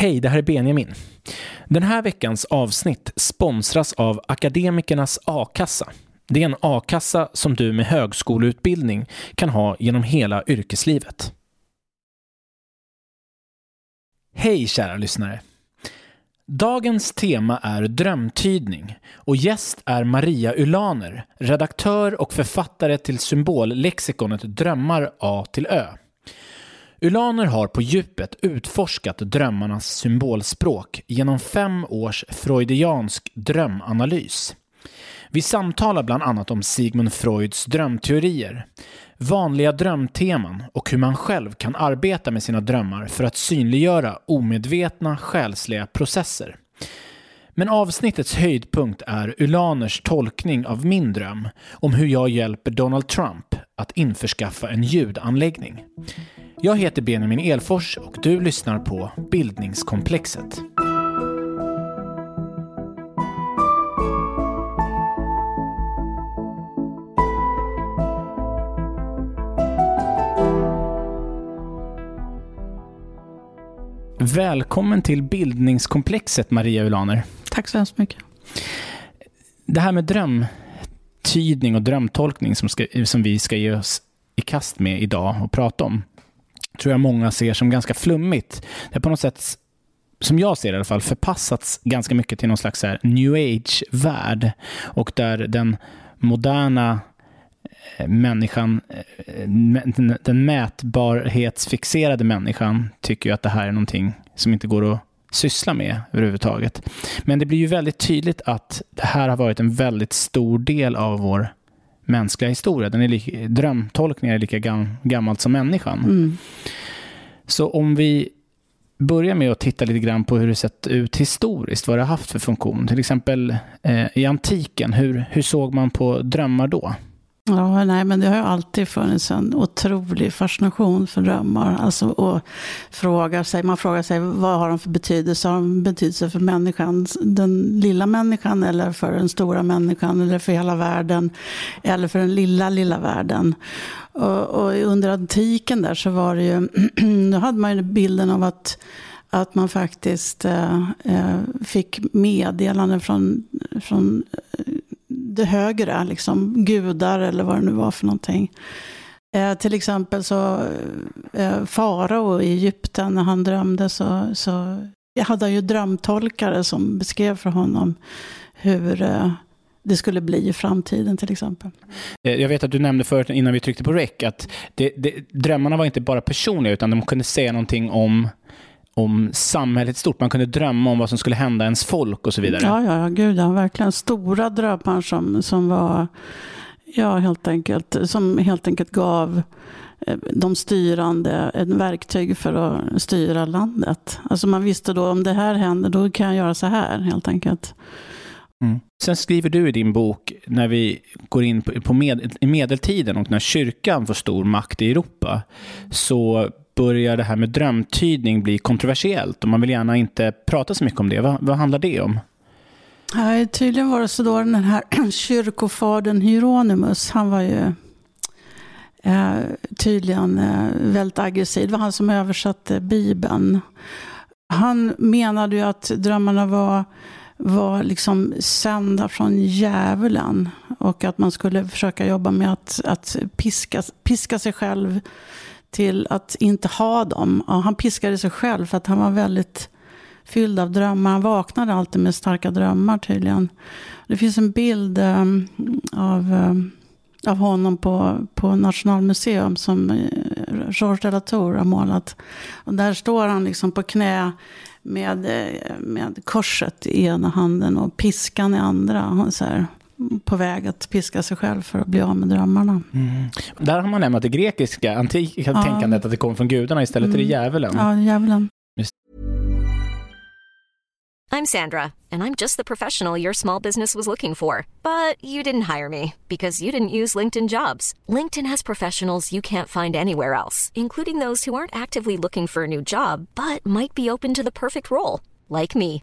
Hej, det här är Benjamin. Den här veckans avsnitt sponsras av Akademikernas a-kassa. Det är en a-kassa som du med högskoleutbildning kan ha genom hela yrkeslivet. Hej kära lyssnare! Dagens tema är drömtydning och gäst är Maria Ulaner, redaktör och författare till symbollexikonet Drömmar A till Ö. Ulaner har på djupet utforskat drömmarnas symbolspråk genom fem års freudiansk drömanalys. Vi samtalar bland annat om Sigmund Freuds drömteorier, vanliga drömteman och hur man själv kan arbeta med sina drömmar för att synliggöra omedvetna själsliga processer. Men avsnittets höjdpunkt är Ulaners tolkning av min dröm om hur jag hjälper Donald Trump att införskaffa en ljudanläggning. Jag heter Benjamin Elfors och du lyssnar på Bildningskomplexet. Välkommen till Bildningskomplexet Maria Ulaner. Tack så hemskt mycket. Det här med drömtydning och drömtolkning som, ska, som vi ska ge oss i kast med idag och prata om tror jag många ser som ganska flummigt. Det har på något sätt, som jag ser det i alla fall, förpassats ganska mycket till någon slags här new age-värld och där den moderna eh, människan, eh, den mätbarhetsfixerade människan tycker ju att det här är någonting som inte går att syssla med överhuvudtaget. Men det blir ju väldigt tydligt att det här har varit en väldigt stor del av vår mänskliga historia. Den är lika, drömtolkningar är lika gam, gammalt som människan. Mm. Så om vi börjar med att titta lite grann på hur det sett ut historiskt, vad det har haft för funktion. Till exempel eh, i antiken, hur, hur såg man på drömmar då? Ja, nej, men det har ju alltid funnits en otrolig fascination för drömmar. Alltså, och frågar sig, man frågar sig vad har de för betydelse? Har de betydelse för människan, den lilla människan eller för den stora människan eller för hela världen? Eller för den lilla, lilla världen? Och, och under antiken där så var det ju, då hade man ju bilden av att att man faktiskt eh, eh fick meddelanden från, från eh, det högre, liksom gudar eller vad det nu var för någonting. Eh, till exempel så, eh, farao i Egypten, när han drömde så, så jag hade ju drömtolkare som beskrev för honom hur eh, det skulle bli i framtiden till exempel. Eh, jag vet att du nämnde förut innan vi tryckte på rec att det, det, drömmarna var inte bara personliga utan de kunde säga någonting om om samhället stort. Man kunde drömma om vad som skulle hända ens folk och så vidare. Ja, ja, ja gud ja, verkligen stora drömmar som, som var, ja, helt enkelt, som helt enkelt gav eh, de styrande ett verktyg för att styra landet. Alltså man visste då om det här händer, då kan jag göra så här helt enkelt. Mm. Sen skriver du i din bok, när vi går in på, på med, i medeltiden och när kyrkan får stor makt i Europa, så börjar det här med drömtydning bli kontroversiellt och man vill gärna inte prata så mycket om det. Vad, vad handlar det om? Nej, tydligen var det så då den här kyrkofadern Hieronymus, han var ju eh, tydligen eh, väldigt aggressiv. Det var han som översatte Bibeln. Han menade ju att drömmarna var, var liksom sända från djävulen och att man skulle försöka jobba med att, att piska, piska sig själv till att inte ha dem. Och han piskade sig själv för att han var väldigt fylld av drömmar. Han vaknade alltid med starka drömmar tydligen. Det finns en bild um, av, um, av honom på, på Nationalmuseum som eh, Georges de la Tour har målat. Och där står han liksom på knä med, eh, med korset i ena handen och piskan i andra. Så här, på väg att piska sig själv för att bli av med drömmarna. Mm. Där har man lämnat det grekiska antika ja. tänkandet att det kommer från gudarna istället mm. är det djävulen. Ja, djävulen. I'm Sandra and I'm just the professional your small business was looking for. But you didn't hire me because you didn't use LinkedIn jobs. LinkedIn has professionals you can't find anywhere else, including those who aren't actively looking for a new job but might be open to the perfect role, like me.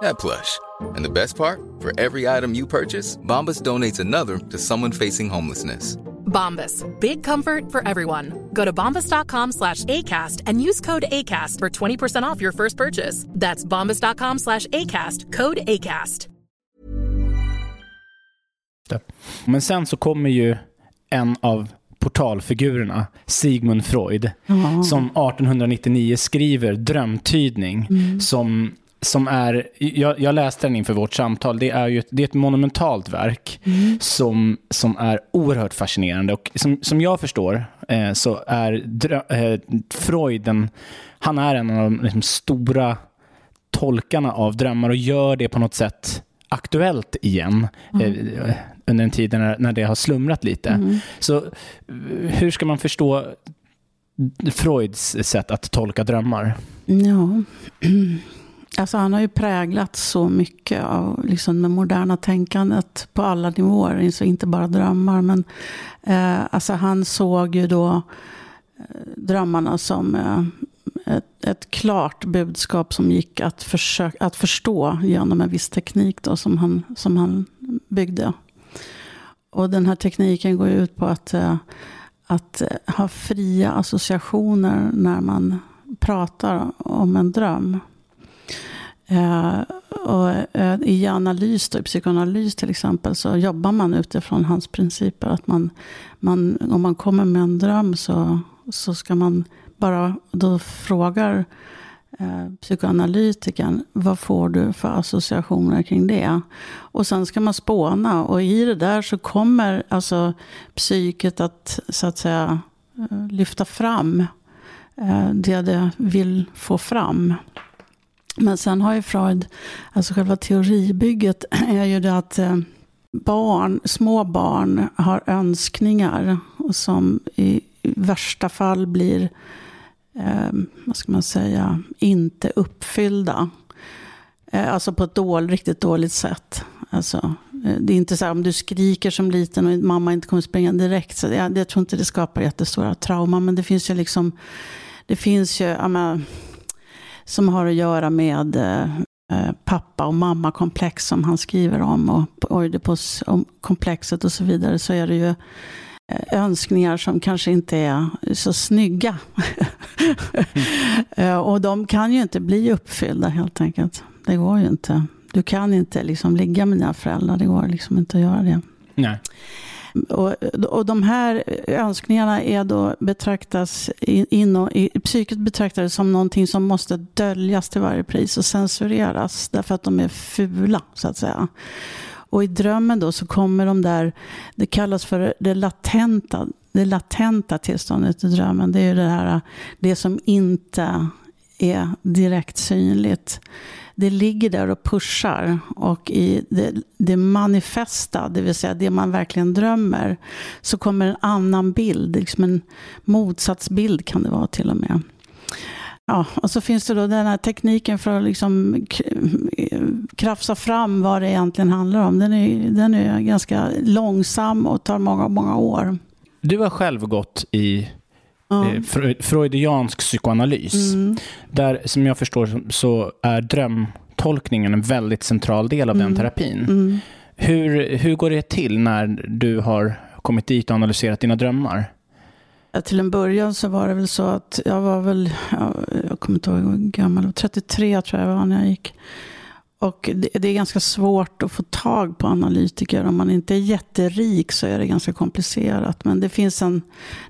that plush. And the best part? For every item you purchase, Bombas donates another to someone facing homelessness. Bombas. Big comfort for everyone. Go to bombas.com slash ACAST and use code ACAST for 20% off your first purchase. That's bombas.com slash ACAST. Code ACAST. Men sen så kommer ju en av portalfigurerna, Sigmund Freud, som 1899 skriver drömtydning mm. som som är, jag, jag läste den inför vårt samtal, det är ju ett, det är ett monumentalt verk som, som är oerhört fascinerande. Och som, som jag förstår eh, så är drö, eh, Freud, en, han är en av de liksom, stora tolkarna av drömmar och gör det på något sätt aktuellt igen eh, under en tid när, när det har slumrat lite. Så eh, hur ska man förstå Freuds sätt att tolka drömmar? Ja. Alltså han har ju präglat så mycket av liksom det moderna tänkandet på alla nivåer, så inte bara drömmar. Men eh, alltså han såg ju då eh, drömmarna som eh, ett, ett klart budskap som gick att, försöka, att förstå genom en viss teknik då, som, han, som han byggde. Och den här tekniken går ut på att, eh, att ha fria associationer när man pratar om en dröm. Eh, och, eh, I analys, då, i psykoanalys till exempel, så jobbar man utifrån hans principer. Att man, man, om man kommer med en dröm så, så ska man bara, då frågar eh, psykoanalytikern, vad får du för associationer kring det? Och sen ska man spåna och i det där så kommer alltså psyket att, så att säga, eh, lyfta fram eh, det det vill få fram. Men sen har ju Freud, alltså själva teoribygget är ju det att eh, barn, små barn har önskningar som i värsta fall blir, eh, vad ska man säga, inte uppfyllda. Eh, alltså på ett dåligt, riktigt dåligt sätt. Alltså, eh, det är inte så här om du skriker som liten och mamma inte kommer springa direkt. Så jag, jag tror inte det skapar jättestora trauman. Men det finns ju liksom, det finns ju, ja, men, som har att göra med eh, pappa och mamma-komplex som han skriver om. Och Oidipus-komplexet och så vidare. Så är det ju eh, önskningar som kanske inte är så snygga. Eh, och de kan ju inte bli uppfyllda helt enkelt. Det går ju inte. Du kan inte liksom ligga med dina föräldrar. Det går liksom inte att göra det. Nej. Och, och de här önskningarna är då betraktas in och, i, psyket betraktas som någonting som måste döljas till varje pris och censureras därför att de är fula så att säga. Och i drömmen då så kommer de där, det kallas för det latenta, det latenta tillståndet i drömmen. Det är ju det här, det som inte är direkt synligt det ligger där och pushar. Och i det, det manifesta, det vill säga det man verkligen drömmer, så kommer en annan bild, liksom en motsatsbild kan det vara till och med. Ja, och så finns det då den här tekniken för att liksom krafsa fram vad det egentligen handlar om. Den är, den är ganska långsam och tar många, många år. Du har själv gått i eh, freudiansk psykoanalys. Mm. Där, som jag förstår, så är drömtolkningen en väldigt central del av mm. den terapin. Mm. Hur, hur går det till när du har kommit dit och analyserat dina drömmar? Ja, till en början så var det väl så att jag var väl, jag, jag kommer inte ihåg hur gammal, 33 tror jag var när jag gick. Och det, är ganska svårt att få tag på analytiker. Om man inte är jätterik så är det ganska komplicerat. Men det finns en,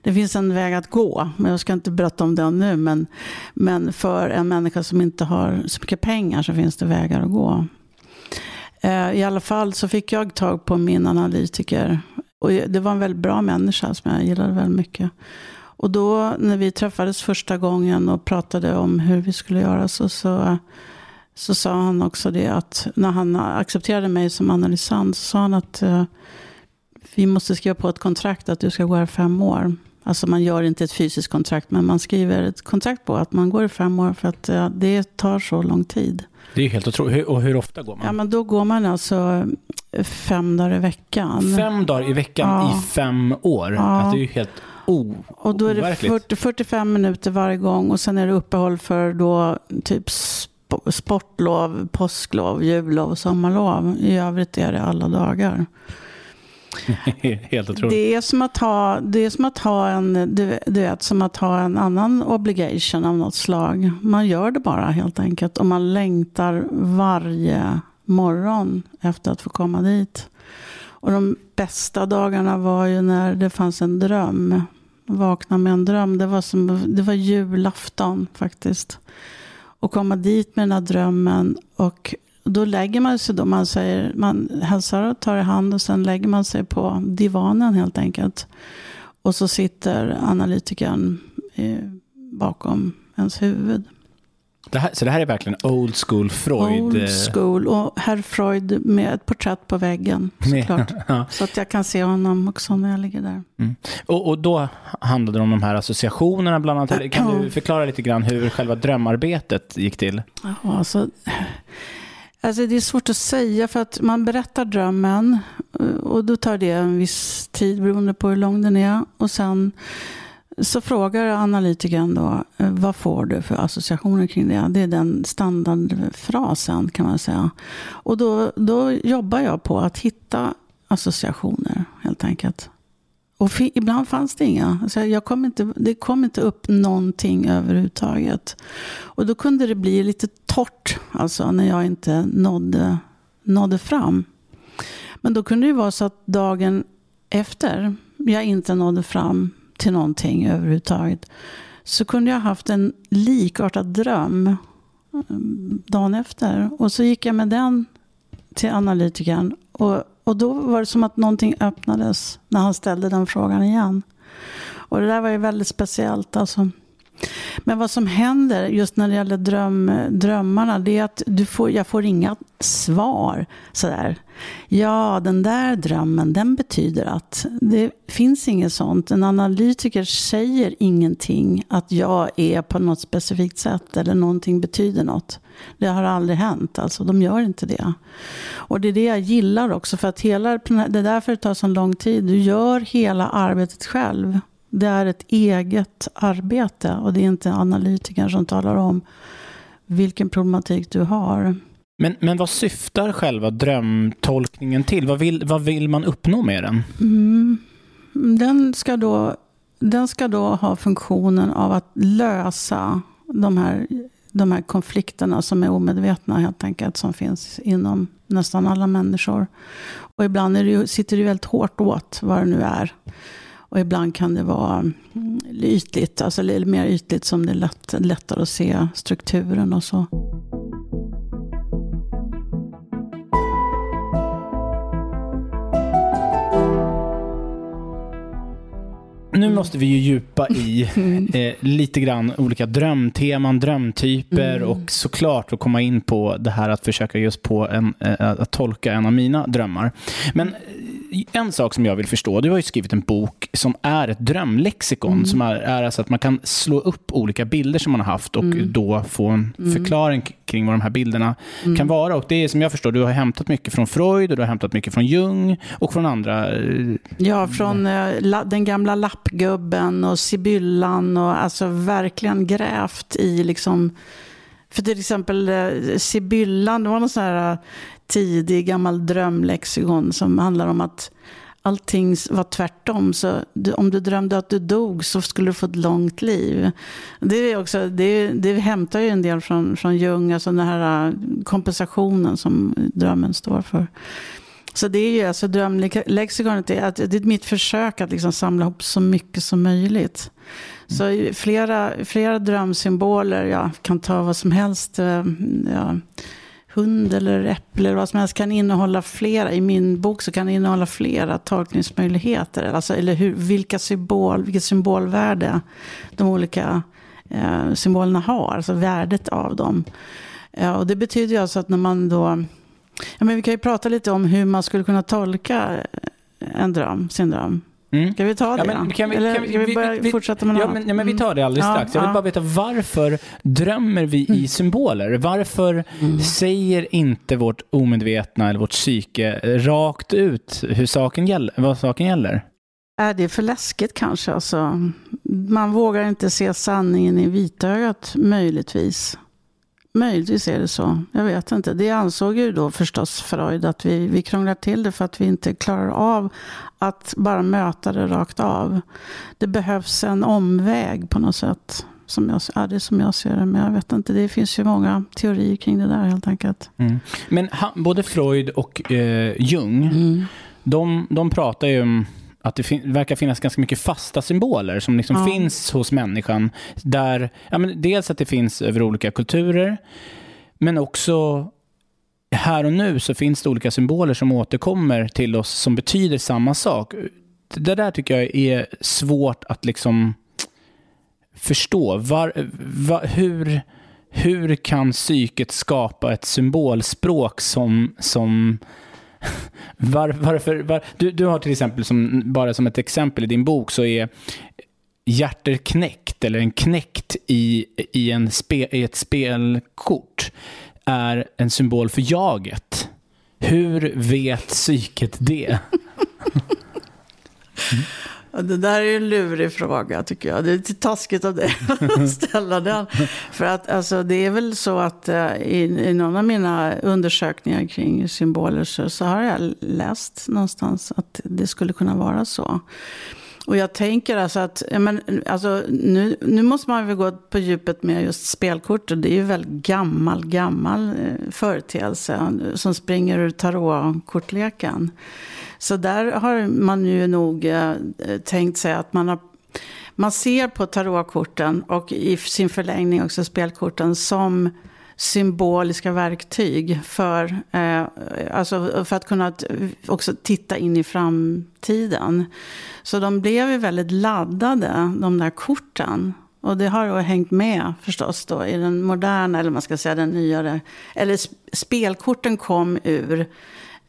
det finns en väg att gå. Men jag ska inte berätta om den nu. Men, men för en människa som inte har så mycket pengar så finns det vägar att gå. Eh, I alla fall så fick jag tag på min analytiker. Och det var en väldigt bra människa som jag gillade väldigt mycket. Och då när vi träffades första gången och pratade om hur vi skulle göra så, så så sa han också det att när han accepterade mig som analysant så sa han att uh, vi måste skriva på ett kontrakt att du ska gå här fem år. Alltså man gör inte ett fysiskt kontrakt, men man skriver ett kontrakt på att man går i fem år för att uh, det tar så lång tid. Det är helt otroligt. Och hur ofta går man? Ja, men då går man alltså fem dagar i veckan. Fem dagar i veckan Ja. i fem år? Ja. Alltså, det är ju helt o- Och då är det overkligt. 40, 45 minuter varje gång och sen är det uppehåll för då typ sportlov, påsklov, jullov sommarlov. I övrigt är det alla dagar. helt otroligt. Det är som att ha, det är som att ha en, du, du vet, som att ha en annan obligation av något slag. Man gör det bara helt enkelt och man längtar varje morgon efter att få komma dit. Och de bästa dagarna var ju när det fanns en dröm. Vakna med en dröm. Det var, som, det var julafton faktiskt. Och komma dit med den här drömmen. Och då lägger man sig då. Man, säger, man hälsar och tar i hand. Och sen lägger man sig på divanen helt enkelt. Och så sitter analytikern eh, bakom ens huvud. Det här, så det här är verkligen old school Freud? Old eh, school. Och herr Freud med ett porträtt på väggen såklart. Ja. Så att jag kan se honom också när jag ligger där. Och, och då handlade det om de här associationerna bland annat. Kan du förklara lite grann hur själva drömarbetet gick till? Ja, alltså, alltså det är svårt att säga för att man berättar drömmen och då tar det en viss tid beroende på hur lång den är. Och sen så frågar analytikern då, eh, vad får du för associationer kring det? Det är den standardfrasen kan man säga. Och då, då jobbar jag på att hitta associationer helt enkelt. Och ibland fanns det inga. Alltså jag kom inte, det kom inte upp någonting överhuvudtaget. Och då kunde det bli lite torrt, alltså när jag inte nådde, nådde fram. Men då kunde det vara så att dagen efter jag inte nådde fram till någonting överhuvudtaget så kunde jag haft en likartad dröm eh, dagen efter. Och så gick jag med den till analytikern. Och, och då var det som att någonting öppnades när han ställde den frågan igen. Och det där var ju väldigt speciellt. Alltså. Men vad som händer just när det gäller dröm, drömmarna det är att du får, jag får inga svar. Sådär. Ja, den där drömmen den betyder att det finns inget sånt. En analytiker säger ingenting att jag är på något specifikt sätt eller någonting betyder något. Det har aldrig hänt. Alltså, de gör inte det. Och det är det jag gillar också. För att hela, det är därför det tar så lång tid. Du gör hela arbetet själv. Det är ett eget arbete och det är inte analytikern som talar om vilken problematik du har. Men, men vad syftar själva drömtolkningen till? Vad vill, vad vill man uppnå med den? Mm. Den, ska då, den ska då ha funktionen av att lösa de här, de här konflikterna som är omedvetna helt enkelt, som finns inom nästan alla människor. Och ibland är det ju, sitter det väldigt hårt åt vad det nu är. Och ibland kan det vara mm, ytligt, alltså mer ytligt som det är lätt, lättare att se strukturen och så. Nu måste vi ju djupa i eh, lite grann olika drömteman, drömtyper Mm. och såklart att komma in på det här att försöka just på en, eh, att tolka en av mina drömmar. Men eh, en sak som jag vill förstå, du har ju skrivit en bok som är ett drömlexikon, Mm. som är, är alltså att man kan slå upp olika bilder som man har haft och Mm. då få en förklaring k- kring vad de här bilderna Mm. kan vara. Och det är som jag förstår, du har hämtat mycket från Freud och du har hämtat mycket från Jung och från andra eh, Ja, från la, den gamla lappgubben och Sibyllan och alltså verkligen grävt i liksom för till exempel eh, Sibyllan, det var någon sån här eh, tidig gammal drömlexikon som handlar om att allting var tvärtom. Så om du drömde att du dog så skulle du få ett långt liv. Det, är också, det, det hämtar ju en del från, från Jung, alltså den här eh, kompensationen som drömmen står för. Så det är ju alltså drömlexikonet, är, att det är mitt försök att liksom samla ihop så mycket som möjligt. Så i flera, flera drömsymboler, jag kan ta vad som helst, eh, ja, hund eller äpple eller vad som helst kan innehålla flera, i min bok så kan det innehålla flera tolkningsmöjligheter. Alltså, eller hur, vilka symbol, vilket symbolvärde de olika eh, symbolerna har, alltså värdet av dem. Ja, och det betyder ju alltså att när man då Ja, men vi kan ju prata lite om hur man skulle kunna tolka en dröm, sin dröm. Mm. Ska vi ta det? Ja, men kan vi, Eller kan vi, ska vi börja fortsätta med något ja, men, ja, men vi tar det alldeles Mm. strax. Jag vill bara veta varför drömmer vi Mm. i symboler? Varför säger inte vårt omedvetna eller vårt psyke rakt ut hur saken gäller, vad saken gäller? Är det för läskigt kanske? Alltså, man vågar inte se sanningen i vitögat, möjligtvis. Möjligtvis är det så. Jag vet inte. Det ansåg ju då förstås Freud att vi, vi krånglar till det för att vi inte klarar av att bara möta det rakt av. Det behövs en omväg på något sätt. Som jag, ja, det är som jag ser det, men jag vet inte. Det finns ju många teorier kring det där helt enkelt. Men han, både Freud och eh, Jung, Mm. de, de pratar ju om att det fin- verkar finnas ganska mycket fasta symboler som liksom Ja. finns hos människan. Där, ja, men dels att det finns över olika kulturer, men också här och nu så finns det olika symboler som återkommer till oss som betyder samma sak. Det där tycker jag är svårt att liksom förstå. Var, va, hur, hur kan psyket skapa ett symbolspråk som, som var, varför, var, du, du har till exempel, som, bara som ett exempel i din bok, så är hjärter knäckt, eller en knäckt i, i, en spe, i ett spelkort, är en symbol för jaget. Hur vet psyket det? Ja, Det där är ju en lurig fråga tycker jag. Det är lite taskigt av dig att ställa den. För att alltså, det är väl så att eh, i, i någon av mina undersökningar kring symboler så, så har jag läst någonstans att det skulle kunna vara så. Och jag tänker alltså att, ja, men, alltså, nu, nu måste man väl gå på djupet med just spelkort. Och det är ju väldigt gammal, gammal eh, företeelse som springer ur tarotkortleken. Så där har man ju nog eh, tänkt sig att man har man ser på tarotkorten och i sin förlängning också spelkorten som symboliska verktyg för, eh, alltså för att kunna t- också titta in i framtiden. Så de blev ju väldigt laddade, de där korten. Och det har då hängt med förstås då i den moderna, eller man ska säga den nyare. Eller sp- spelkorten kom ur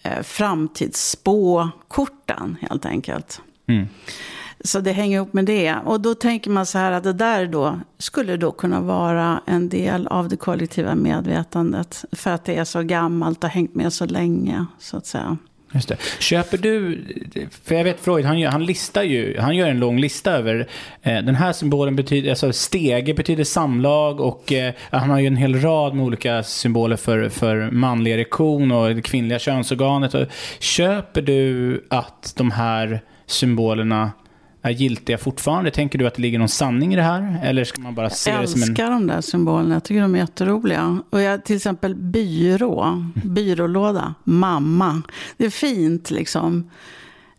eh, framtidsspåkorten helt enkelt. Mm. Så det hänger ihop med det. Och då tänker man så här att det där då skulle då kunna vara en del av det kollektiva medvetandet. För att det är så gammalt och hängt med så länge, så att säga. Just det. Köper du, för jag vet Freud, han gör, han listar ju, han gör en lång lista över, eh, den här symbolen betyder, alltså stege betyder samlag och eh, han har ju en hel rad med olika symboler för, för manlig erektion och det kvinnliga könsorganet. Och, köper du att de här symbolerna är giltiga fortfarande? Tänker du att det ligger någon sanning i det här? Eller ska man bara se Jag det som en... älskar de där symbolerna. Jag tycker de är jätteroliga. Och jag, till exempel byrå, byrålåda, mamma. Det är fint liksom.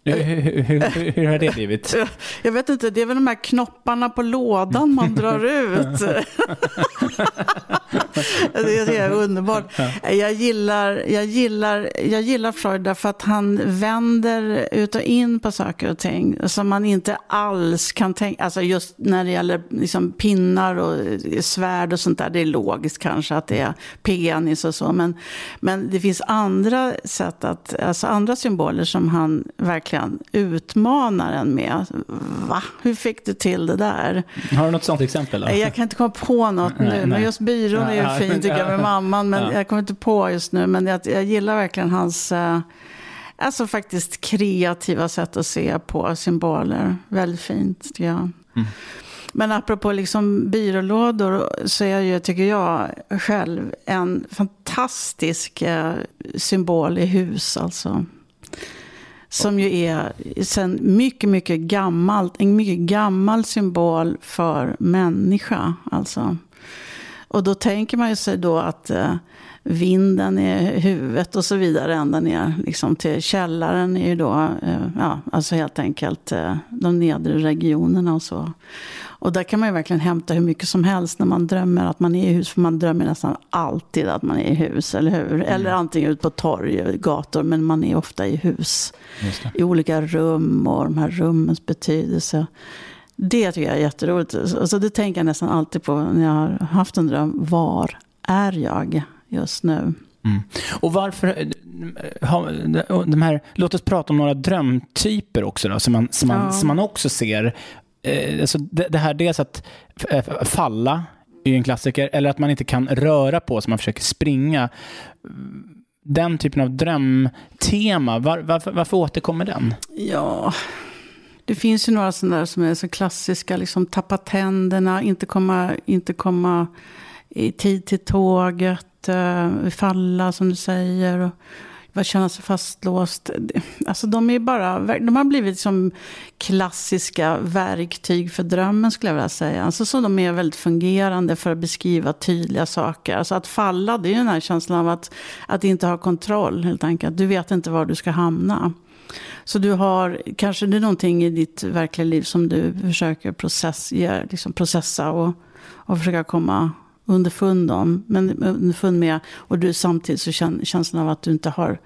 Hur, hur, hur, hur har det blivit? Jag vet inte, det är väl de här knopparna på lådan man drar ut. det är underbart. Jag gillar, jag, gillar, jag gillar Freud därför att han vänder ut och in på saker och ting som man inte alls kan tänka. Alltså just när det gäller liksom pinnar och svärd och sånt där. Det är logiskt kanske att det är penis och så. Men, men det finns andra sätt att, alltså andra symboler som han verkligen utmanar en med. Va? Hur fick du till det där? Har du något sånt exempel? Då? Nej, Jag kan inte komma på något nu, Nej, men nej. just byrån är ju fin tycker jag med mamman, men Ja. jag kommer inte på just nu. Men jag, jag gillar verkligen hans, eh, alltså faktiskt kreativa sätt att se på symboler. Väldigt fint tycker jag. Mm. Men apropå liksom byrålådor så är ju, tycker jag själv, en fantastisk eh, symbol i hus alltså. Som ju är sen mycket, mycket gammalt, en mycket gammal symbol för människa. Alltså. Och då tänker man ju sig då att eh, vinden är huvudet och så vidare ända ner liksom till källaren är ju då, eh, ja, alltså helt enkelt eh, de nedre regionerna och så. Och där kan man ju verkligen hämta hur mycket som helst när man drömmer att man är i hus. För man drömmer nästan alltid att man är i hus, eller hur? Eller antingen ut på torg, gator, men man är ofta i hus. I olika rum och de här rummens betydelse. Det tycker jag är jätteroligt. Alltså det tänker jag nästan alltid på när jag har haft en dröm. Var är jag just nu? Mm. Och varför, ha, de här, låt oss prata om några drömtyper också då, som man, som man, Ja. som man också ser. Eh, alltså det, det här dels att falla är ju en klassiker, eller att man inte kan röra på sig, man försöker springa. Den typen av drömtema, var, varför, varför återkommer den? Ja, det finns ju några sådana där som är så klassiska. Liksom tappa tänderna, inte komma, inte komma i tid till tåget, eh, falla som du säger. Och att känna sig fastlåst. Alltså de är bara, de har blivit som klassiska verktyg för drömmen skulle jag vilja säga. Alltså så de är väldigt fungerande för att beskriva tydliga saker. Alltså att falla, det är ju den här känslan av att, att inte ha kontroll helt enkelt. Du vet inte var du ska hamna. Så du har, kanske det är någonting i ditt verkliga liv som du försöker process, liksom processa och, och försöka komma underfund om. Men underfund med, och du samtidigt så känner känslan av att du inte har,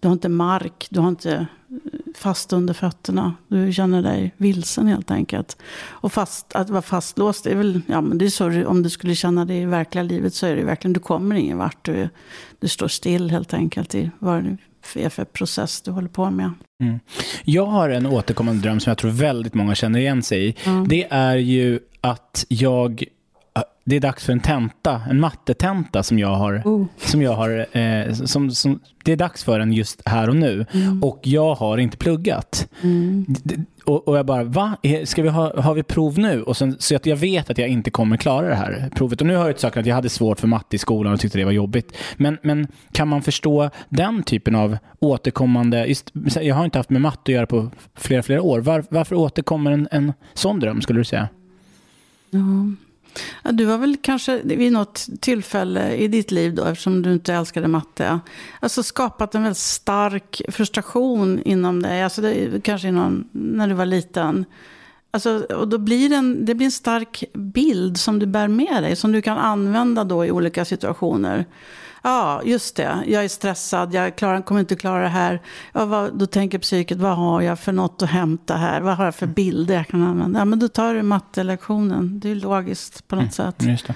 du har inte mark, du har inte eh, fast under fötterna. Du känner dig vilsen helt enkelt. Och fast, att vara fastlåst, det är väl, ja men det är så, du- om du skulle känna det i verkliga livet så är det verkligen, du kommer ingen vart. Du, du står still helt enkelt i vad är för process du håller på med. Mm. Jag har en återkommande dröm som jag tror väldigt många känner igen sig i. Det är ju att jag det är dags för en tenta, en mattetenta som jag har, Oh. som jag har eh, som, som, det är dags för en just här och nu. Och jag har inte pluggat. D- Och, och jag bara, va? Är- Ska vi ha, har vi prov nu? Och sen, så att jag vet att jag inte kommer klara det här provet. Och nu har jag sagt att jag hade svårt för matte i skolan och tyckte det var jobbigt. Men, men kan man förstå den typen av återkommande, just, jag har inte haft med matte att göra på flera, flera år. Var, varför återkommer en, en sån dröm skulle du säga? Ja. Ja, du har väl kanske vid något tillfälle i ditt liv, då, eftersom du inte älskade matte, alltså skapat en väldigt stark frustration inom dig. Alltså det, kanske inom, när du var liten. Alltså, och då blir det, en, det blir en stark bild som du bär med dig, som du kan använda då i olika situationer. Ja, just det. Jag är stressad, jag klarar, kommer inte klara det här. Ja, vad, då tänker psyket, vad har jag för något att hämta här? Vad har jag för bilder jag kan använda? Ja, men då tar du mattelektionen. Det är logiskt på något sätt. Just det.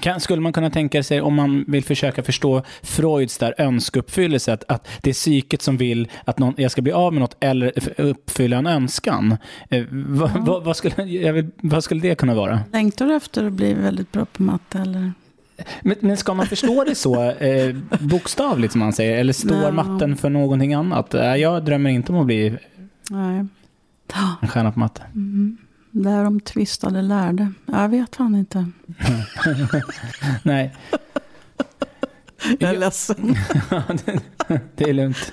Kan, skulle man kunna tänka sig, om man vill försöka förstå Freuds där önskeuppfyllelse, att, att det är psyket som vill att någon, jag ska bli av med något eller uppfylla en önskan. Eh, vad, vad, vad, skulle, vill, vad skulle det kunna vara? Längtar du efter att bli väldigt bra på matte? Eller? Men, men ska man förstå det så eh, bokstavligt som man säger, eller står Nej. matten för någonting annat? Jag drömmer inte om att bli Nej. en stjärna på matte. Där de tvistade lärde. Jag vet fan inte. Nej, Jag är ledsen. det, det är lugnt.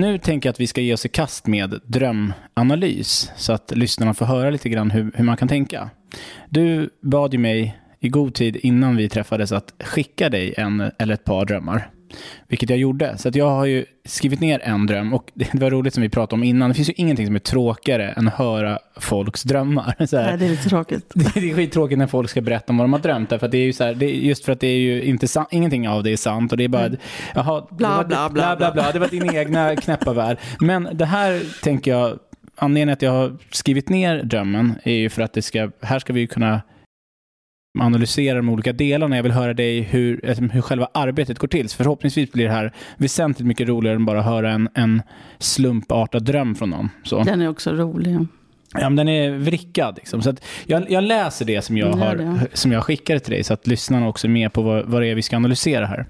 Nu tänker jag att vi ska ge oss i kast med drömanalys så att lyssnarna får höra lite grann hur, hur man kan tänka. Du bad ju mig i god tid innan vi träffades att skicka dig en eller ett par drömmar. Vilket jag gjorde. Så att jag har ju skrivit ner en dröm och det var roligt som vi pratade om innan. Det finns ju ingenting som är tråkigare än att höra folks drömmar. Så här. Nej, det är lite tråkigt. Det är skittråkigt när folk ska berätta om vad de har drömt. Därför att det är ju så här, det är just för att det är ju inte sant, ingenting av det är sant. Och det är bara, jaha, det Bla, bla, bla, bla, bla, bla. Det var din egna knäppa värld. Men det här tänker jag, anledningen att jag har skrivit ner drömmen är ju för att det ska, här ska vi ju kunna analysera de olika delarna. Jag vill höra dig hur, alltså, hur själva arbetet går till. Så förhoppningsvis blir det här väsentligt mycket roligare än bara att höra en, en slumpartad dröm från någon. Så. Den är också rolig. Ja, men den är vrickad. Liksom. Så jag, jag läser det som jag, har, som jag skickade till dig, så att lyssnarna också är med på vad, vad det är vi ska analysera här.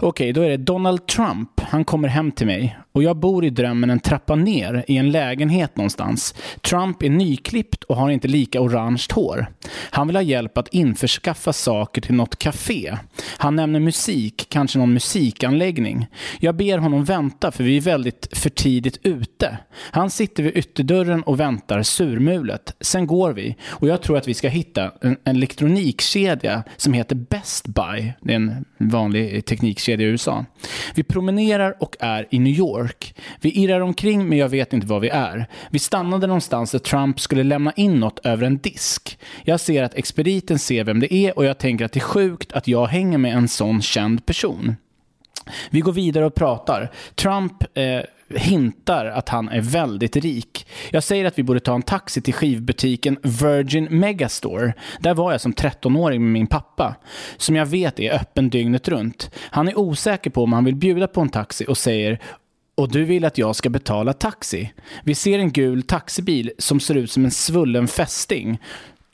Okej, då är det Donald Trump. Han kommer hem till mig och jag bor i drömmen en trappa ner i en lägenhet någonstans. Trump är nyklippt och har inte lika orange hår. Han vill ha hjälp att införskaffa saker till något café. Han nämner musik, kanske någon musikanläggning. Jag ber honom vänta för vi är väldigt för tidigt ute. Han sitter vid ytterdörren och väntar surmulet. Sen går vi och jag tror att vi ska hitta en, en elektronikkedja som heter Best Buy. Det är en vanlig teknikkedja i USA. Vi promenerar och är i New York. Vi irrar omkring men jag vet inte var vi är. Vi stannade någonstans där Trump skulle lämna in något över en disk. Jag ser att expediten ser vem det är och jag tänker att det är sjukt att jag hänger med en sån känd person. Vi går vidare och pratar. Trump eh, hintar att han är väldigt rik. Jag säger att vi borde ta en taxi till skivbutiken Virgin Megastore. Där var jag som 13-åring med min pappa, som jag vet är öppen dygnet runt. Han är osäker på om han vill bjuda på en taxi och säger och du vill att jag ska betala taxi. Vi ser en gul taxibil som ser ut som en svullen fästing.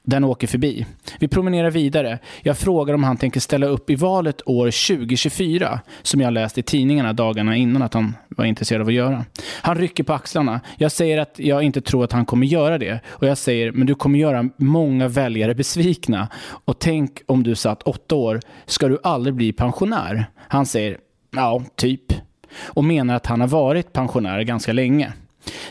Den åker förbi. Vi promenerar vidare. Jag frågar om han tänker ställa upp i valet år 2024, som jag läst i tidningarna dagarna innan att han var intresserad av att göra. Han rycker på axlarna. Jag säger att jag inte tror att han kommer göra det. Och jag säger, men du kommer göra många väljare besvikna. Och tänk om du satt åtta år, ska du aldrig bli pensionär? Han säger, ja, typ. Och menar att han har varit pensionär ganska länge.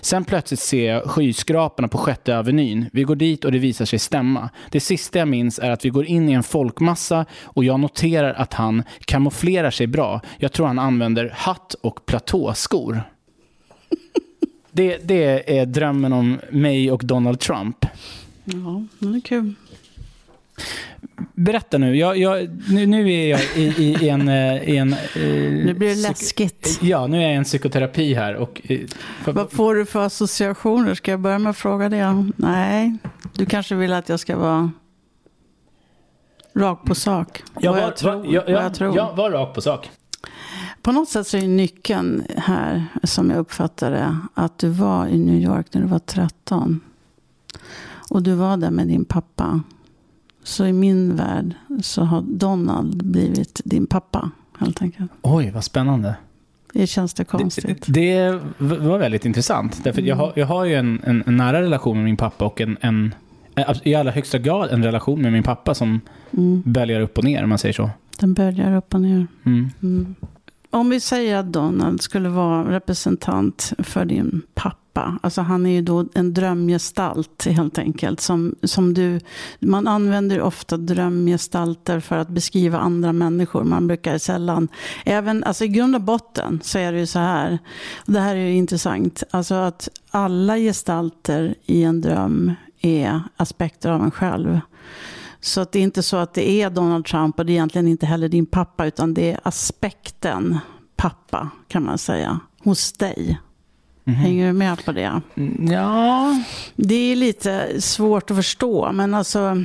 Sen plötsligt ser jag skyskraporna på sjätte avenyn. Vi går dit och det visar sig stämma. Det sista jag minns är att vi går in i en folkmassa och jag noterar att han kamouflerar sig bra. Jag tror han använder hatt och platåskor. Det, det är drömmen om mig och Donald Trump. Ja, det är kul. Berätta nu. Jag, jag, nu, nu är jag i, i, en... eh, I en eh, Nu blir det läskigt. Ja, nu är jag i en psykoterapi här. Och, eh, för- Vad får du för associationer? Ska jag börja med att fråga det? Nej, du kanske vill att jag ska vara rak på sak. jag, vad var, jag tror. jag, vad jag, jag tror. jag var rak på sak. På något sätt så är nyckeln här, som jag uppfattar det, att du var i New York när du var 13. Och du var där med din pappa. Så i min värld så har Donald blivit din pappa, helt enkelt. Oj, vad spännande. Det känns det konstigt? Det, det var väldigt intressant. Därför jag, har, jag har ju en, en, en nära relation med min pappa och en, en i allra högsta grad en relation med min pappa som Mm. böljar upp och ner, om man säger så. Den böljar upp och ner. Mm. Mm. Om vi säger att Donald skulle vara representant för din pappa. Alltså han är ju då en drömgestalt helt enkelt. Som, som du, man använder ofta drömgestalter för att beskriva andra människor. Man brukar sällan, även, alltså i grund och botten så är det ju så här. Och det här är ju intressant. Alltså att alla gestalter i en dröm är aspekter av en själv. Så att det är inte så att det är Donald Trump och det är egentligen inte heller din pappa utan det är aspekten pappa kan man säga hos dig. Hänger du med på det? Mm, Ja, Det är lite svårt att förstå men alltså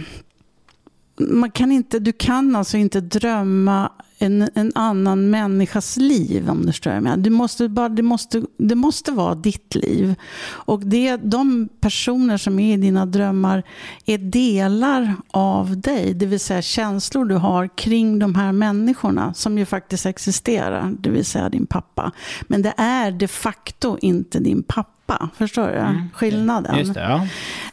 man kan inte, du kan alltså inte drömma en, en annan människas liv om du förstår vad jag menar. Du måste bara, det, måste, det måste vara ditt liv. Och det, de personer som är i dina drömmar är delar av dig. Det vill säga känslor du har kring de här människorna som ju faktiskt existerar. Det vill säga din pappa. Men det är de facto inte din pappa. Förstår du skillnaden? just det. Ja.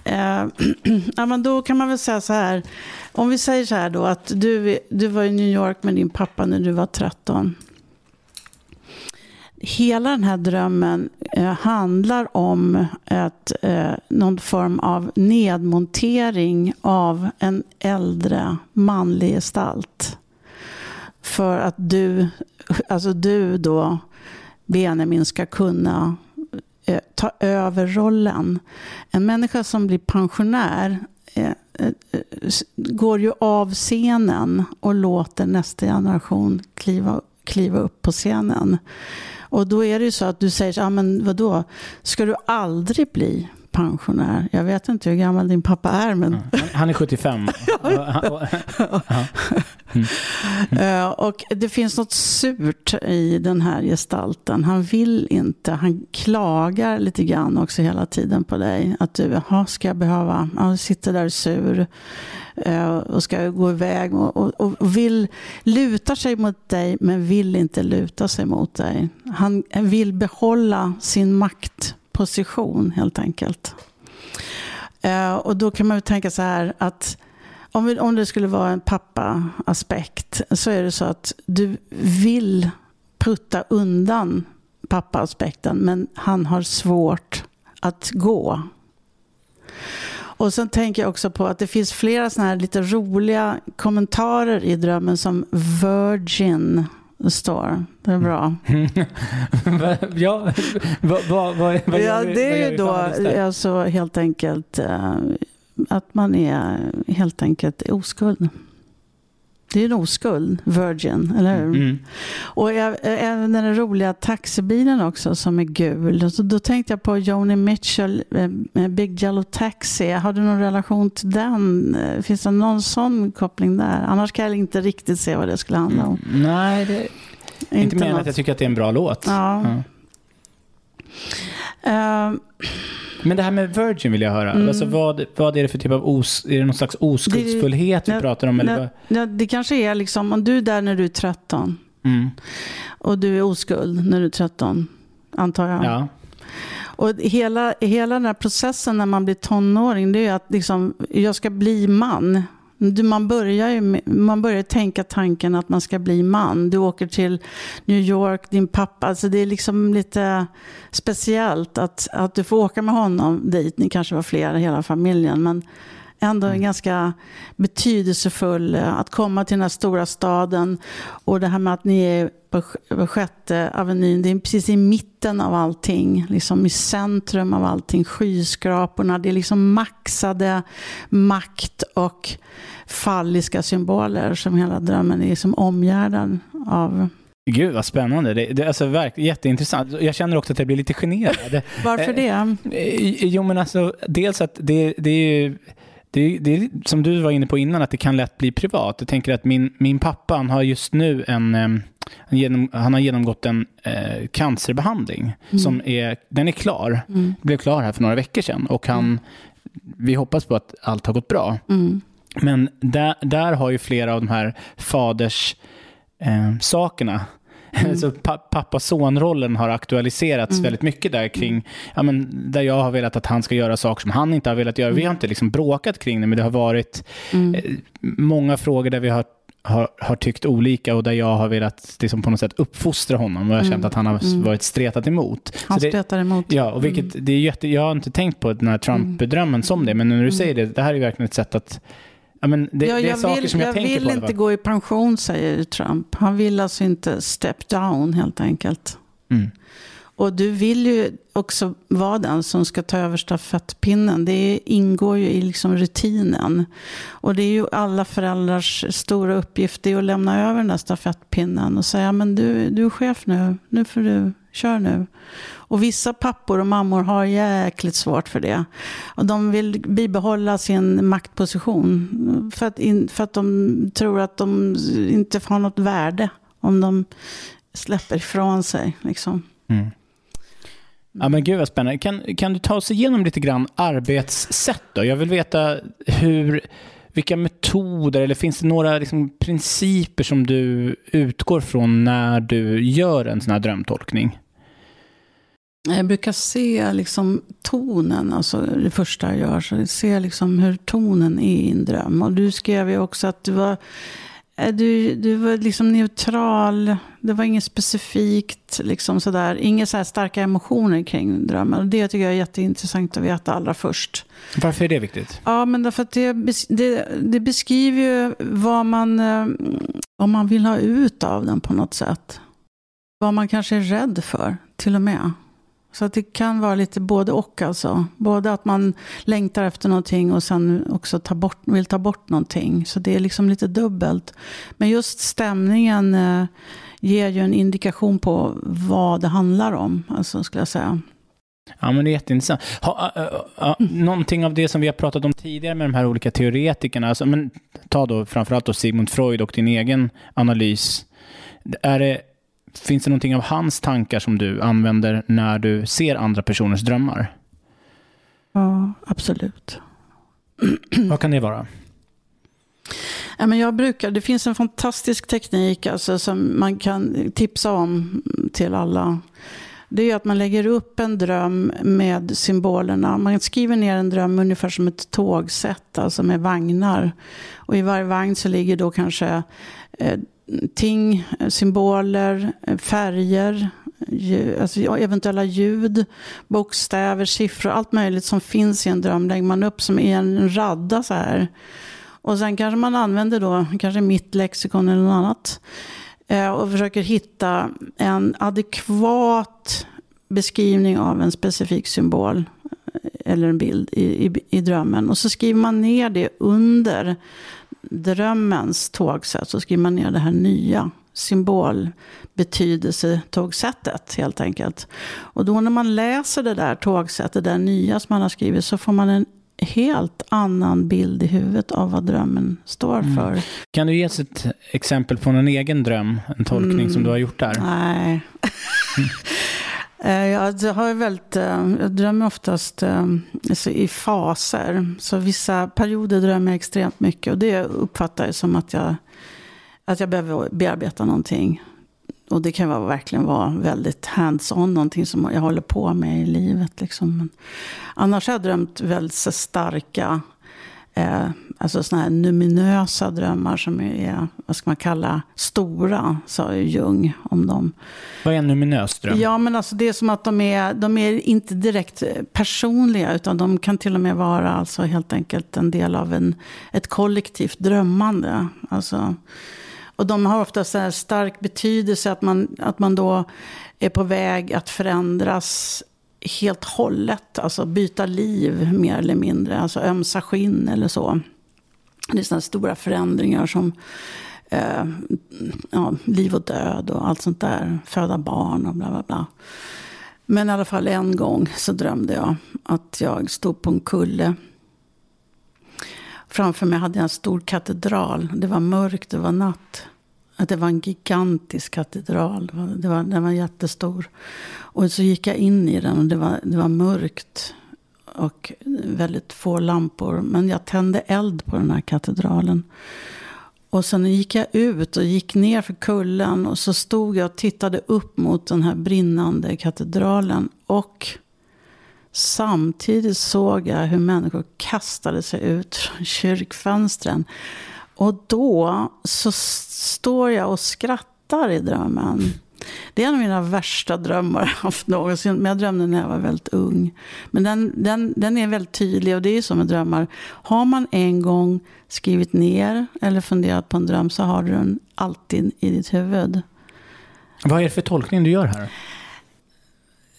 Eh, ja, men då kan man väl säga så här. Om vi säger så här då att du, du var i New York med din pappa när du var 13. Hela den här drömmen eh, handlar om ett, eh, någon form av nedmontering av en äldre manlig gestalt. För att du, alltså du då, Benjamin, ska kunna eh, ta över rollen. En människa som blir pensionär eh, eh, går ju av scenen och låter nästa generation kliva, kliva upp på scenen. Och då är det ju så att du säger, så, ah, men vadå, ska du aldrig bli pensionär. Jag vet inte hur gammal din pappa är, men... Han, är 75. Mm. Mm. och det finns något surt i den här gestalten. Han vill inte, han klagar lite grann också hela tiden på dig. Att du, jaha, ska jag behöva, han sitter där sur eh, och ska gå iväg och, och, och, vill luta sig mot dig men vill inte luta sig mot dig. Han vill behålla sin maktposition helt enkelt. Eh, och då kan man ju tänka så här att om, vi, om det skulle vara en pappa-aspekt så är det så att du vill putta undan pappa-aspekten men han har svårt att gå. Och sen tänker jag också på att det finns flera såna här lite roliga kommentarer i drömmen som Virgin står. Det är bra. ja, vad, vad, vad ja, det är ju då alltså helt enkelt uh, att man är helt enkelt oskuld. Det är en oskuld, Virgin, eller hur? Mm. Och även den roliga taxibilen också som är gul. Så då tänkte jag på Joni Mitchell, eh, Big Yellow Taxi. Har du någon relation till den? Eh, finns det någon sån koppling där? Annars kan jag inte riktigt se vad det skulle handla om. Mm, nej, det är inte, inte mer än att jag tycker att det är en bra låt. Ja. ja. Uh, men det här med Virgin vill jag höra. Mm. Alltså vad, vad är det för typ av os, är det någon slags oskuldsfullhet det, vi pratar om? Eller det, det kanske är liksom, om du är där när du är 13 mm. och du är oskuld när du är 13, antar jag. Ja. Och hela, hela den här processen när man blir tonåring, det är att liksom, jag ska bli man. Man börjar, ju, man börjar tänka tanken att man ska bli man. Du åker till New York, din pappa. Alltså det är liksom lite speciellt att, att du får åka med honom dit. Ni kanske var flera, hela familjen. Men ändå mm. ganska betydelsefull eh, att komma till den här stora staden. Och det här med att ni är på sjätte avenyn, det är precis i mitten av allting, liksom i centrum av allting, skyskraporna, det är liksom maxade makt och falliska symboler som hela drömmen är som omgärdad av. Gud vad spännande. Det, det, alltså, verkligen jätteintressant. Jag känner också att jag blir lite generad. Varför det? Eh, jo men alltså, dels att det, det är ju det, det som du var inne på innan, att det kan lätt bli privat. Jag tänker att min, min pappa, han har just nu en, en genom, han har genomgått en eh, cancerbehandling. Mm. Som är, den är klar. Mm. Blev klar här för några veckor sedan. Och han, mm. vi hoppas på att allt har gått bra. Mm. Men där, där har ju flera av de här faders eh, sakerna Mm. Så pappa-son-rollen har aktualiserats mm. väldigt mycket där kring, ja, men, där jag har velat att han ska göra saker som han inte har velat göra. Vi har mm. inte liksom bråkat kring det, men det har varit mm. eh, många frågor där vi har har, har tyckt olika och där jag har velat liksom på något sätt uppfostra honom och jag har känt mm. att han har mm. varit stretat emot. Han det, stretar emot. Ja, och vilket, mm. det är jätte, jag har inte tänkt på den här Trump-drömmen som det, men när du säger det, det här är verkligen ett sätt att Ja, men det, ja, det är saker vill, som jag, jag tänker vill på. Jag vill inte gå i pension, säger Trump. Han vill alltså inte step down helt enkelt. Mm. Och du vill ju också vara den som ska ta över stafettpinnen. Det ingår ju i liksom rutinen. Och det är ju alla föräldrars stora uppgift det är att lämna över den där stafettpinnen och säga men du, du är chef nu, nu får du, kör nu. Och vissa pappor och mammor har jäkligt svårt för det. Och de vill bibehålla sin maktposition. För att, in, för att de tror att de inte har något värde om de släpper ifrån sig. Liksom. Mm. Ja men gud vad spännande. Kan, kan du ta oss igenom lite grann arbetssätt då? Jag vill veta hur, vilka metoder eller finns det några liksom, principer som du utgår från när du gör en sån här drömtolkning? Jag brukar se liksom tonen, alltså det första jag gör. Så jag ser liksom hur tonen är i en dröm. Och du skrev ju också att du var, du, du var liksom neutral. Det var inget specifikt, liksom sådär. Inga så starka emotioner kring drömmen. Det tycker jag är jätteintressant att veta allra först. Varför är det viktigt? Ja, men därför att det, det, det beskriver ju vad man, eh, vad man vill ha ut av den på något sätt. Vad man kanske är rädd för, till och med. Så att det kan vara lite både och alltså. Både att man längtar efter någonting och sen också ta bort, vill ta bort någonting. Så det är liksom lite dubbelt. Men just stämningen eh, ger ju en indikation på vad det handlar om. Alltså skulle jag säga. Ja, men det är jätteintressant. Ha, uh, uh, uh, någonting av det som vi har pratat om tidigare med de här olika teoretikerna, alltså, men, ta då framförallt då Sigmund Freud och din egen analys. Är det, finns det någonting av hans tankar som du använder när du ser andra personers drömmar? Ja, absolut. Vad kan det vara? Ja, men jag brukar, det finns en fantastisk teknik alltså, som man kan tipsa om till alla. Det är att man lägger upp en dröm med symbolerna. Man skriver ner en dröm ungefär som ett tågsätt, alltså med vagnar. Och i varje vagn så ligger då kanske eh, ting, symboler, färger, alltså eventuella ljud, bokstäver, siffror, allt möjligt som finns i en dröm lägger man upp som i en radda så här. Och sen kanske man använder då, kanske mitt lexikon eller något annat. Eh, och försöker hitta en adekvat beskrivning av en specifik symbol eh, eller en bild i, i, i drömmen. Och så skriver man ner det under drömmens tågsätt. Så skriver man ner det här nya symbolbetydelsetågsättet helt enkelt. Och då när man läser det där tågsättet, det där nya som man har skrivit, så får man en helt annan bild i huvudet av vad drömmen står mm. för. Kan du ge oss ett exempel på någon egen dröm, en tolkning mm. som du har gjort där? Nej. Eh, jag, har väldigt, eh, jag drömmer oftast eh, alltså i faser. Så vissa perioder drömmer jag extremt mycket. Och det uppfattar jag som att jag, att jag behöver bearbeta någonting. Och det kan vara, verkligen vara väldigt hands-on, någonting som jag håller på med i livet. Liksom. Men annars har jag drömt väldigt starka, eh, alltså såna här numinösa drömmar som är, vad ska man kalla, stora, sa Jung om dem. Vad är en numinös dröm? Ja, men alltså det är som att de är, de är inte direkt personliga, utan de kan till och med vara alltså helt enkelt en del av en, ett kollektivt drömmande. Alltså, och de har ofta så stark betydelse att man, att man då är på väg att förändras helt hållet. Alltså byta liv mer eller mindre. Alltså ömsa skinn eller så. Det är sådana stora förändringar som eh, ja, liv och död och allt sånt där. Föda barn och bla bla bla. Men i alla fall en gång så drömde jag att jag stod på en kulle. Framför mig hade jag en stor katedral. Det var mörkt, det var natt. Att det var en gigantisk katedral. Det var, det var, den var jättestor. Och så gick jag in i den och det var, det var mörkt. Och väldigt få lampor. Men jag tände eld på den här katedralen. Och sen gick jag ut och gick ner för kullen. Och så stod jag och tittade upp mot den här brinnande katedralen. Och samtidigt såg jag hur människor kastade sig ut från kyrkfönstren. Och då så står jag och skrattar i drömmen. Det är en av mina värsta drömmar haft någonsin. Men jag drömde när jag var väldigt ung. Men den, den, den är väldigt tydlig och det är ju så med drömmar. Har man en gång skrivit ner eller funderat på en dröm så har du den alltid i ditt huvud. Vad är det för tolkning du gör här?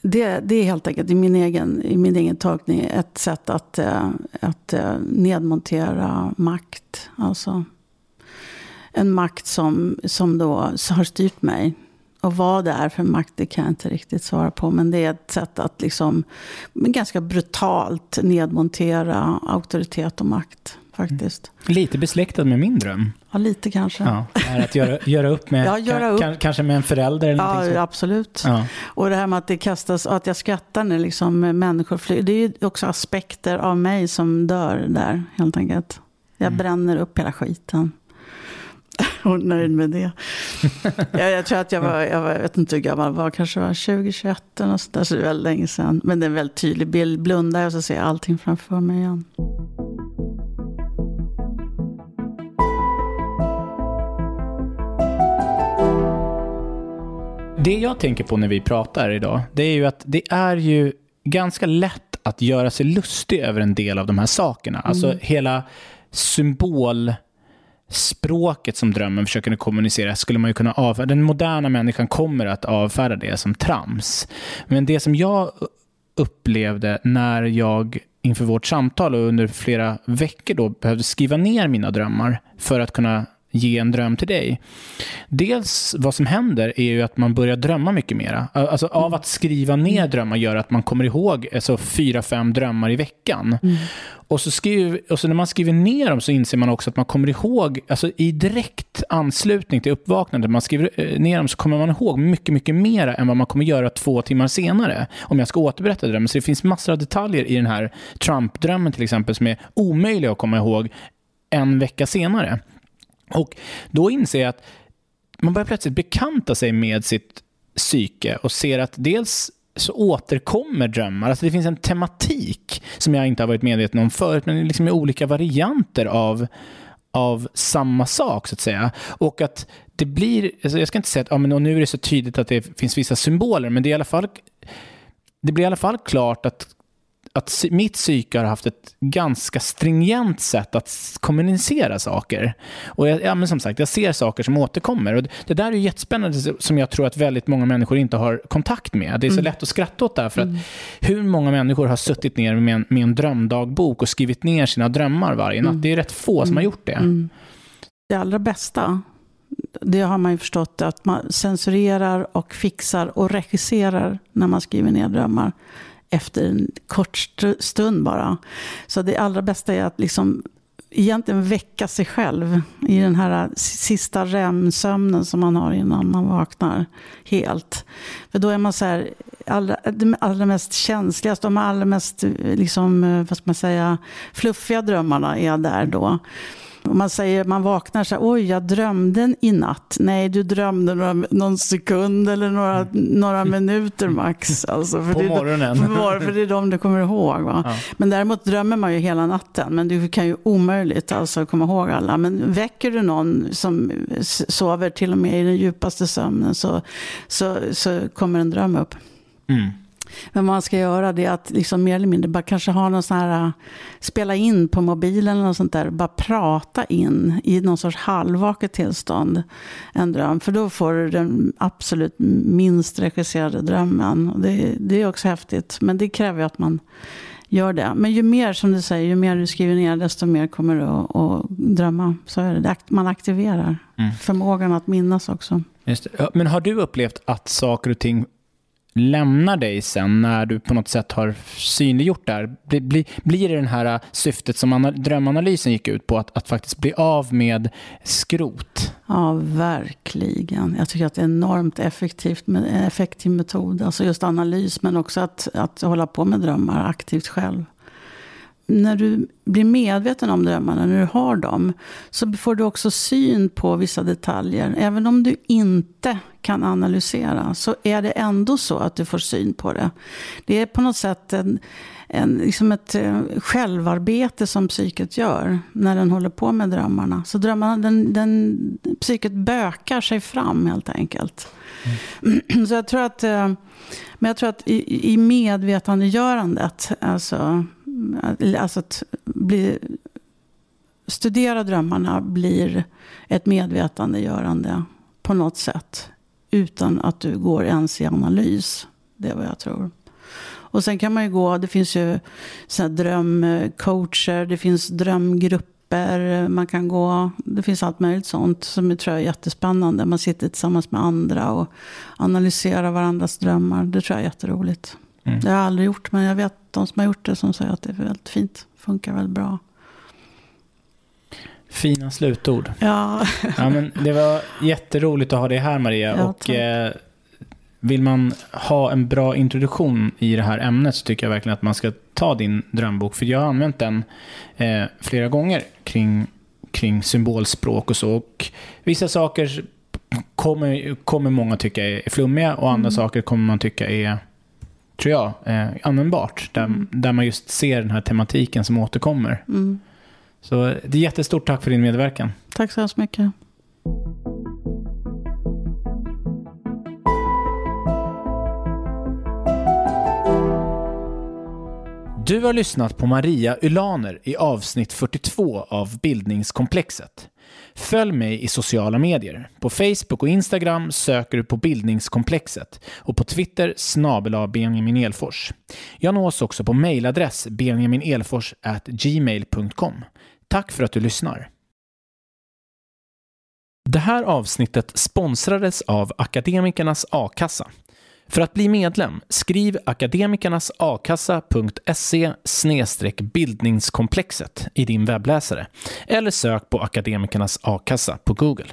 Det, det är helt enkelt i min egen, i min egen tolkning ett sätt att, eh, att eh, nedmontera makt. Alltså en makt som, som då har styrt mig. Och vad det är för makt, det kan jag inte riktigt svara på. Men det är ett sätt att liksom, ganska brutalt nedmontera auktoritet och makt. Faktiskt. Mm. Lite besläktad med min dröm. Ja, lite kanske. Ja, att göra, göra upp med, ja, göra upp. kanske med en förälder eller Ja, så. absolut. Ja. Och det här med att det kastas, att jag skrattar när liksom människor flyger. Det är också aspekter av mig som dör där, helt enkelt. Jag mm. bränner upp hela skiten och nöjd med det. jag, jag tror att jag var, jag, var, jag vet inte hur gammal jag var, kanske var 20-21 eller något sådär, så det är väldigt länge sedan. Men det är en väldigt tydlig bild. Blundar jag så ser jag allting framför mig igen. Det jag tänker på när vi pratar idag, det är ju att det är ju ganska lätt att göra sig lustig över en del av de här sakerna. Alltså mm. hela symbol språket som drömmen försöker kommunicera skulle man ju kunna avfärda. Den moderna människan kommer att avfärda det som trams. Men det som jag upplevde när jag inför vårt samtal och under flera veckor då behövde skriva ner mina drömmar för att kunna ge en dröm till dig. Dels vad som händer är ju att man börjar drömma mycket mera. Alltså av Mm. att skriva ner drömmar gör att man kommer ihåg alltså, fyra, fem drömmar i veckan. Mm. Och, så skriver, och så när man skriver ner dem så inser man också att man kommer ihåg, alltså i direkt anslutning till uppvaknandet, man skriver eh, ner dem så kommer man ihåg mycket, mycket mer än vad man kommer göra två timmar senare. Om jag ska återberätta drömmen. Så det finns massor av detaljer i den här Trump-drömmen till exempel som är omöjliga att komma ihåg en vecka senare. Och då inser jag att man börjar plötsligt bekanta sig med sitt psyke och ser att dels så återkommer drömmar. Alltså det finns en tematik som jag inte har varit medveten om förut, men liksom i olika varianter av, av samma sak, så att säga. Och att det blir, alltså jag ska inte säga att ja, men nu är det så tydligt att det finns vissa symboler, men det är i alla fall det blir i alla fall klart att att mitt psyke har haft ett ganska stringent sätt att kommunicera saker. Och jag, ja, men som sagt, jag ser saker som återkommer. Och det, där är ju jättespännande som jag tror att väldigt många människor inte har kontakt med. Det är så lätt att skratta åt det här, för att hur många människor har suttit ner med en, med en drömdagbok och skrivit ner sina drömmar varje natt? Det är rätt få som har gjort det. Mm. Det allra bästa, det har man ju förstått, att man censurerar och fixar och regisserar när man skriver ner drömmar efter en kort stund bara. Så det allra bästa är att liksom egentligen väcka sig själv i den här sista REM-sömnen som man har innan man vaknar helt. För då är man så här, allra, de allra mest känsligast, de allra mest eh, liksom, eh, vad ska man säga, fluffiga drömmarna är där då. Om man säger, man vaknar så här, oj jag drömde i natt. Nej, du drömde några, någon sekund eller några, några minuter max. Alltså, för På det är, morgonen. För, det är de du kommer ihåg. Va? Ja. Men däremot drömmer man ju hela natten. Men du kan ju omöjligt alltså komma ihåg alla. Men väcker du någon som sover till och med i den djupaste sömnen så, så, så kommer en dröm upp. Mm. Men man ska göra det är att liksom mer eller mindre bara kanske ha någon sån här, äh, spela in på mobilen eller något sånt där. Bara prata in i någon sorts halvvaket tillstånd en dröm. För då får du den absolut minst regisserade drömmen. Det, det är också häftigt. Men det kräver ju att man gör det. Men ju mer som du säger, ju mer du skriver ner desto mer kommer du att, att drömma. Så är det. Man aktiverar Mm. förmågan att minnas också. Men har du upplevt att saker och ting lämnar dig sen när du på något sätt har synliggjort det här? Blir, blir, blir det den här äh, syftet som drömanalysen gick ut på, att, att faktiskt bli av med skrot? Ja, verkligen. Jag tycker att det är enormt effektivt, effektiv metod. Alltså just analys, men också att, att hålla på med drömmar aktivt själv. När du blir medveten om drömmarna, när du har dem, så får du också syn på vissa detaljer. Även om du inte kan analysera, så är det ändå så att du får syn på det. Det är på något sätt en, en, liksom ett eh, självarbete som psyket gör när den håller på med drömmarna. Så drömmarna, den, den, psyket bökar sig fram helt enkelt. Så jag tror att, eh, men jag tror att i, i medvetandegörandet, alltså, alltså att bli, studera drömmarna blir ett medvetandegörande på något sätt. Utan att du går ens i analys. Det är vad jag tror. Och sen kan man ju gå, det finns ju så drömcoacher, det finns drömgrupper, man kan gå, det finns allt möjligt sånt som jag tror jag är jättespännande. Man sitter tillsammans med andra och analyserar varandras drömmar. Det tror jag är jätteroligt. Mm. Det har jag aldrig gjort, men jag vet de som har gjort det som säger att det är väldigt fint. Funkar väldigt bra. Fina slutord. Ja, Ja, men det var jätteroligt att ha dig här Maria. Ja, och eh, Vill man ha en bra introduktion i det här ämnet så tycker jag verkligen att man ska ta din drömbok. För jag har använt den eh, flera gånger kring, kring symbolspråk och så. Och vissa saker kommer, kommer många tycka är flummiga och andra saker kommer man tycka är, tror jag, eh, användbart. Där, där man just ser den här tematiken som återkommer. mm. Så det är jättestort tack för din medverkan. tack så hemskt mycket. Du har lyssnat på Maria Ylaner i avsnitt 42 av Bildningskomplexet. Följ mig i sociala medier. På Facebook och Instagram söker du på Bildningskomplexet och på Twitter snabel Benjamin Elfors. Jag nås också på mejladress benjaminelforsgmail.com. Tack för att du lyssnar. Det här avsnittet sponsrades av Akademikernas a-kassa. För att bli medlem, skriv akademikernasakassa.se bildningskomplexet i din webbläsare eller sök på Akademikernas a-kassa på Google.